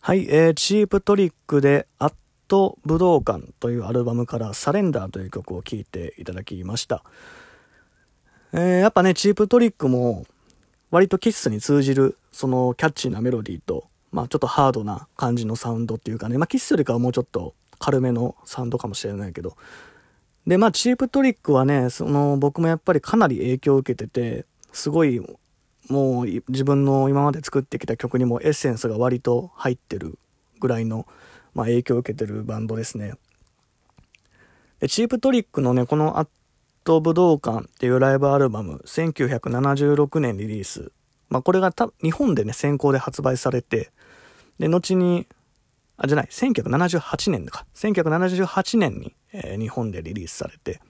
はい、えー、チープトリックで、アット武道館というアルバムからサレンダーという曲を聴いていただきました。えー、やっぱね、チープトリックも、割とキッスに通じる、そのキャッチーなメロディーと、まあちょっとハードな感じのサウンドっていうかね、まあキッスよりかはもうちょっと軽めのサウンドかもしれないけど。で、まあチープトリックはね、その僕もやっぱりかなり影響を受けてて、すごいもう自分の今まで作ってきた曲にもエッセンスが割と入ってるぐらいの、まあ、影響を受けてるバンドですね。でチープトリックのね、このアット武道館っていうライブアルバム、1976年リリース。まあこれがた日本でね、先行で発売されて、で、後に、あ、じゃない、1978年か。1978年に、えー、日本でリリースされて、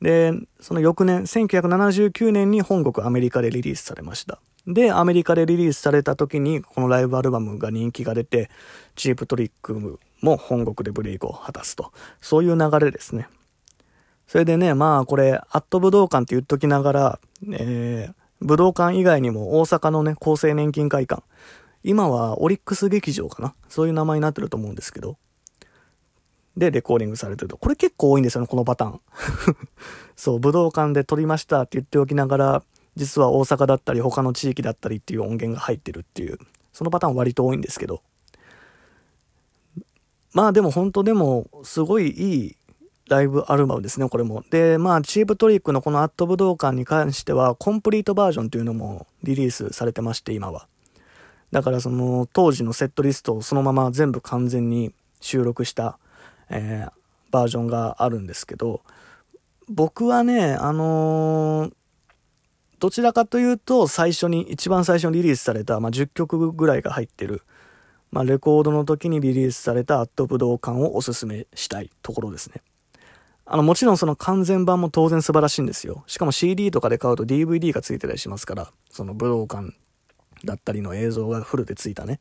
で、その翌年、1979年に本国アメリカでリリースされました。で、アメリカでリリースされた時に、このライブアルバムが人気が出て、チープトリックも本国でブレイクを果たすと。そういう流れですね。それでね、まあこれ、アット武道館って言っときながら、えー、武道館以外にも大阪のね、厚生年金会館。今はオリックス劇場かなそういう名前になってると思うんですけど、でレコーディングされてると。これ結構多いんですよね、このパターン。そう、武道館で撮りましたって言っておきながら、実は大阪だったり他の地域だったりっていう音源が入ってるっていう、そのパターン割と多いんですけど。まあでも本当でも、すごいいいライブアルバムですね、これも。で、まあ、チープトリックのこのアット武道館に関しては、コンプリートバージョンというのもリリースされてまして、今は。だからその当時のセットリストをそのまま全部完全に収録したえー、バージョンがあるんですけど、僕はね、あのー、どちらかというと、最初に、一番最初にリリースされた、まあ、10曲ぐらいが入ってる、まあ、レコードの時にリリースされたアット武道館をおすすめしたいところですね。あの、もちろんその完全版も当然素晴らしいんですよ。しかも CD とかで買うと DVD が付いてたりしますから、その武道館だったりの映像がフルで付いたね。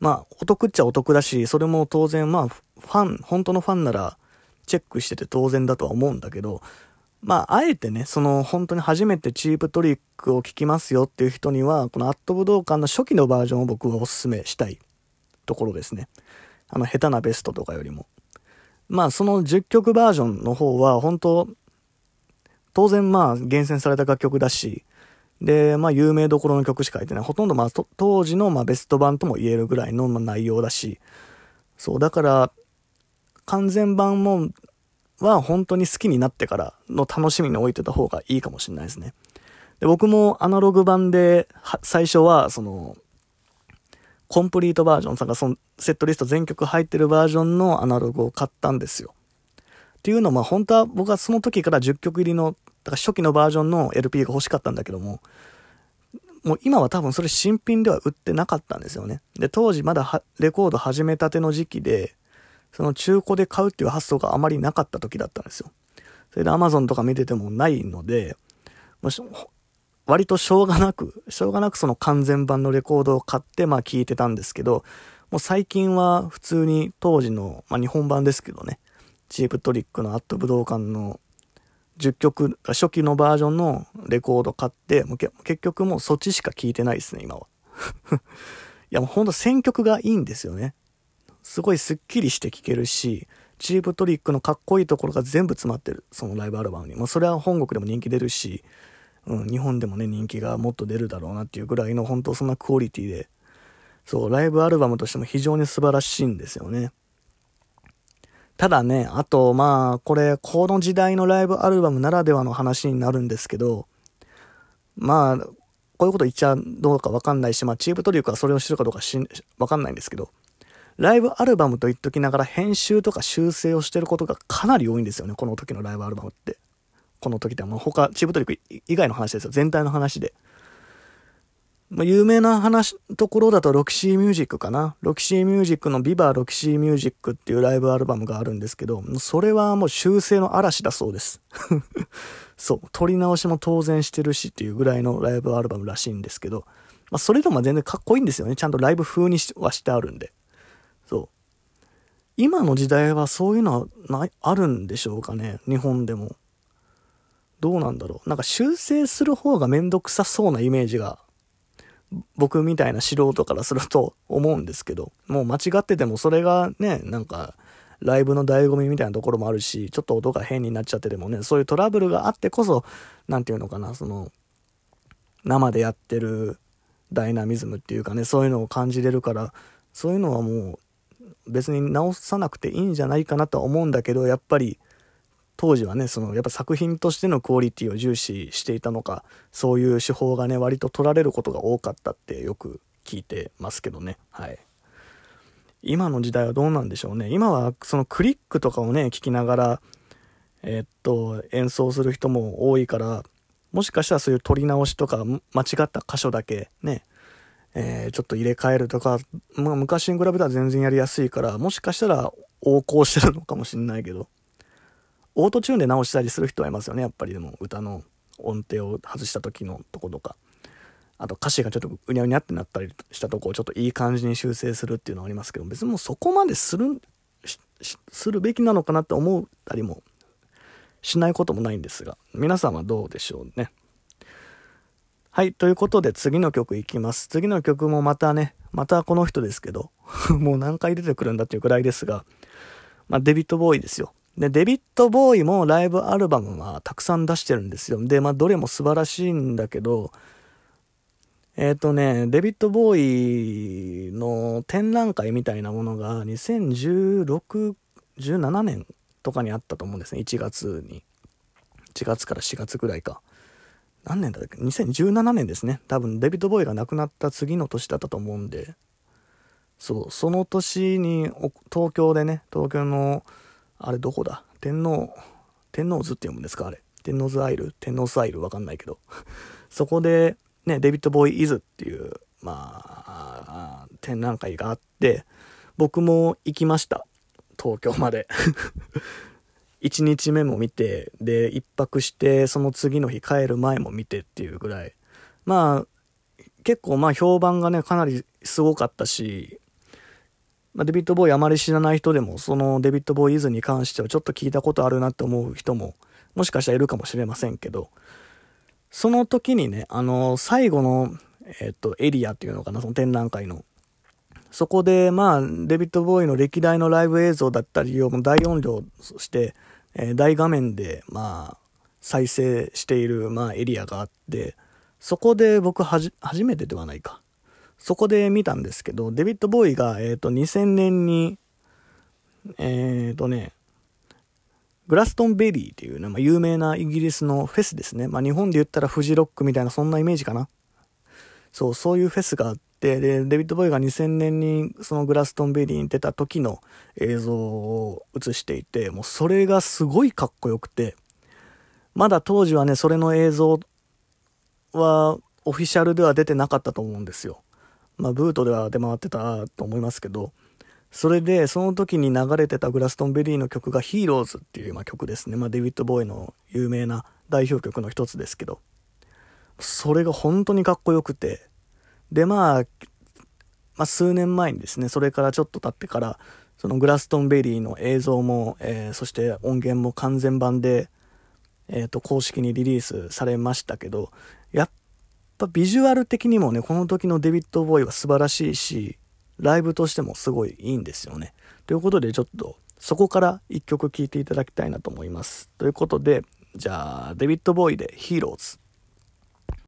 まあ、お得っちゃお得だし、それも当然、まあ、ファン、本当のファンなら、チェックしてて当然だとは思うんだけど、まあ、あえてね、その、本当に初めてチープトリックを聞きますよっていう人には、このアット武道館の初期のバージョンを僕はおすすめしたいところですね。あの、下手なベストとかよりも。まあ、その10曲バージョンの方は、本当当然まあ、厳選された楽曲だし、で、まあ、有名どころの曲しか入ってない。ほとんど、まあ、当時の、まあ、ベスト版とも言えるぐらいの、まあ、内容だし、そう、だから、完全版も、は本当に好きになってからの楽しみに置いてた方がいいかもしれないですね。で、僕もアナログ版で、最初は、その、コンプリートバージョン、さんがそのセットリスト全曲入ってるバージョンのアナログを買ったんですよ。っていうのは、まあ本当は僕はその時から10曲入りのだから初期のバージョンの LP が欲しかったんだけども、もう今は多分それ新品では売ってなかったんですよね。で、当時まだレコード始めたての時期で、その中古で買うっていう発想があまりなかった時だったんですよ。それで Amazon とか見ててもないので、もし割としょうがなく、しょうがなくその完全版のレコードを買ってまあ聴いてたんですけど、もう最近は普通に当時の、まあ日本版ですけどね、チープトリックのアット武道館の10曲、初期のバージョンのレコード買って、もう結局もうそっちしか聴いてないですね、今は。いやもうほんと選曲がいいんですよね。すごいスッキリして聴けるし、チープトリックのかっこいいところが全部詰まってる、そのライブアルバムに。もうそれは本国でも人気出るし、うん、日本でもね、人気がもっと出るだろうなっていうぐらいの、本当そんなクオリティで、そう、ライブアルバムとしても非常に素晴らしいんですよね。ただね、あと、まあ、これ、この時代のライブアルバムならではの話になるんですけど、まあ、こういうこと言っちゃどうかわかんないし、まあ、チープトリュークはそれを知るかどうかしわかんないんですけど、ライブアルバムと言っときながら編集とか修正をしてることがかなり多いんですよね、この時のライブアルバムって。この時って、まあ、他、チープトリューク以外の話ですよ、全体の話で。まあ、有名な話、ところだとロキシーミュージックかな。ロキシーミュージックのビバロキシーミュージックっていうライブアルバムがあるんですけど、それはもう修正の嵐だそうです。そう、撮り直しも当然してるしっていうぐらいのライブアルバムらしいんですけど、まあ、それでも全然かっこいいんですよね。ちゃんとライブ風にはしてあるんで。そう。今の時代はそういうのはない、あるんでしょうかね。日本でも。どうなんだろう。なんか修正する方がめんどくさそうなイメージが僕みたいな素人からすると思うんですけど、もう間違っててもそれがね、なんか、ライブの醍醐味みたいなところもあるし、ちょっと音が変になっちゃっててもね、そういうトラブルがあってこそ、なんていうのかな、その、生でやってるダイナミズムっていうかね、そういうのを感じれるから、そういうのはもう別に直さなくていいんじゃないかなとは思うんだけど、やっぱり当時はね、そのやっぱ作品としてのクオリティを重視していたのか、そういう手法がね、割と取られることが多かったってよく聞いてますけどね。はい。今の時代はどうなんでしょうね。今はそのクリックとかをね、聞きながら、えー、っと、演奏する人も多いから、もしかしたらそういう取り直しとか、間違った箇所だけね、えー、ちょっと入れ替えるとか、まあ、昔に比べたら全然やりやすいから、もしかしたら横行してるのかもしんないけど、オートチューンで直したりする人はいますよね、やっぱりでも歌の音程を外した時のとことか。あと歌詞がちょっとうにゃうにゃってなったりしたとこをちょっといい感じに修正するっていうのはありますけど、別にもうそこまでする、するべきなのかなって思ったりもしないこともないんですが、皆さんはどうでしょうね。はい、ということで次の曲いきます。次の曲もまたね、またこの人ですけど、もう何回出てくるんだっていうくらいですが、まあ、デビッド・ボーイですよ。で、デビッド・ボーイもライブアルバムはたくさん出してるんですよ。で、まあ、どれも素晴らしいんだけど、えっ、ー、とね、デビッド・ボーイの展覧会みたいなものが2016、17年とかにあったと思うんですね。1月に。1月から4月ぐらいか。何年だっけ ?2017 年ですね。多分デビッド・ボーイが亡くなった次の年だったと思うんで。そう、その年に東京でね、東京の、あれどこだ？天皇、天皇図って読むんですか？あれ。天皇図アイル？天皇スアイル？わかんないけど。そこで、ね、デビッド・ボーイ・イズっていう、まあ、展覧会があって、僕も行きました。東京まで。1日目も見て、で、1泊して、その次の日帰る前も見てっていうぐらい。まあ、結構まあ評判がね、かなりすごかったし、まあ、デビッド・ボーイあまり知らない人でも、そのデビッド・ボーイ・ズに関してはちょっと聞いたことあるなって思う人も、もしかしたらいるかもしれませんけど、その時にね、あの、最後の、えっと、エリアっていうのかな、その展覧会の。そこで、まあ、デビッド・ボーイの歴代のライブ映像だったりを大音量そして、えー、大画面で、まあ、再生している、まあ、エリアがあって、そこで僕はじ、初めてではないか。そこで見たんですけど、デビッド・ボーイが、えっ、ー、と、2000年に、えっ、ー、とね、グラストンベリーっていうね、まあ、有名なイギリスのフェスですね。まあ、日本で言ったらフジロックみたいなそんなイメージかな。そう、そういうフェスがあって、で、デビッド・ボーイが2000年にそのグラストンベリーに出た時の映像を映していて、もうそれがすごいかっこよくて、まだ当時はね、それの映像はオフィシャルでは出てなかったと思うんですよ。まあ、ブートでは出回ってたと思いますけど、それで、その時に流れてたグラストンベリーの曲がヒーローズっていう、まあ、曲ですね。まあ、デビッド・ボーイの有名な代表曲の一つですけど、それが本当にかっこよくて、で、まあ、まあ、数年前にですね、それからちょっと経ってから、そのグラストンベリーの映像も、えー、そして音源も完全版で、えっ、ー、と、公式にリリースされましたけど、やっぱビジュアル的にもね、この時のデビッド・ボーイは素晴らしいし、ライブとしてもすごいいいんですよね。ということでちょっとそこから一曲聴いていただきたいなと思います。ということで、じゃあデビッド・ボーイでヒーローズ。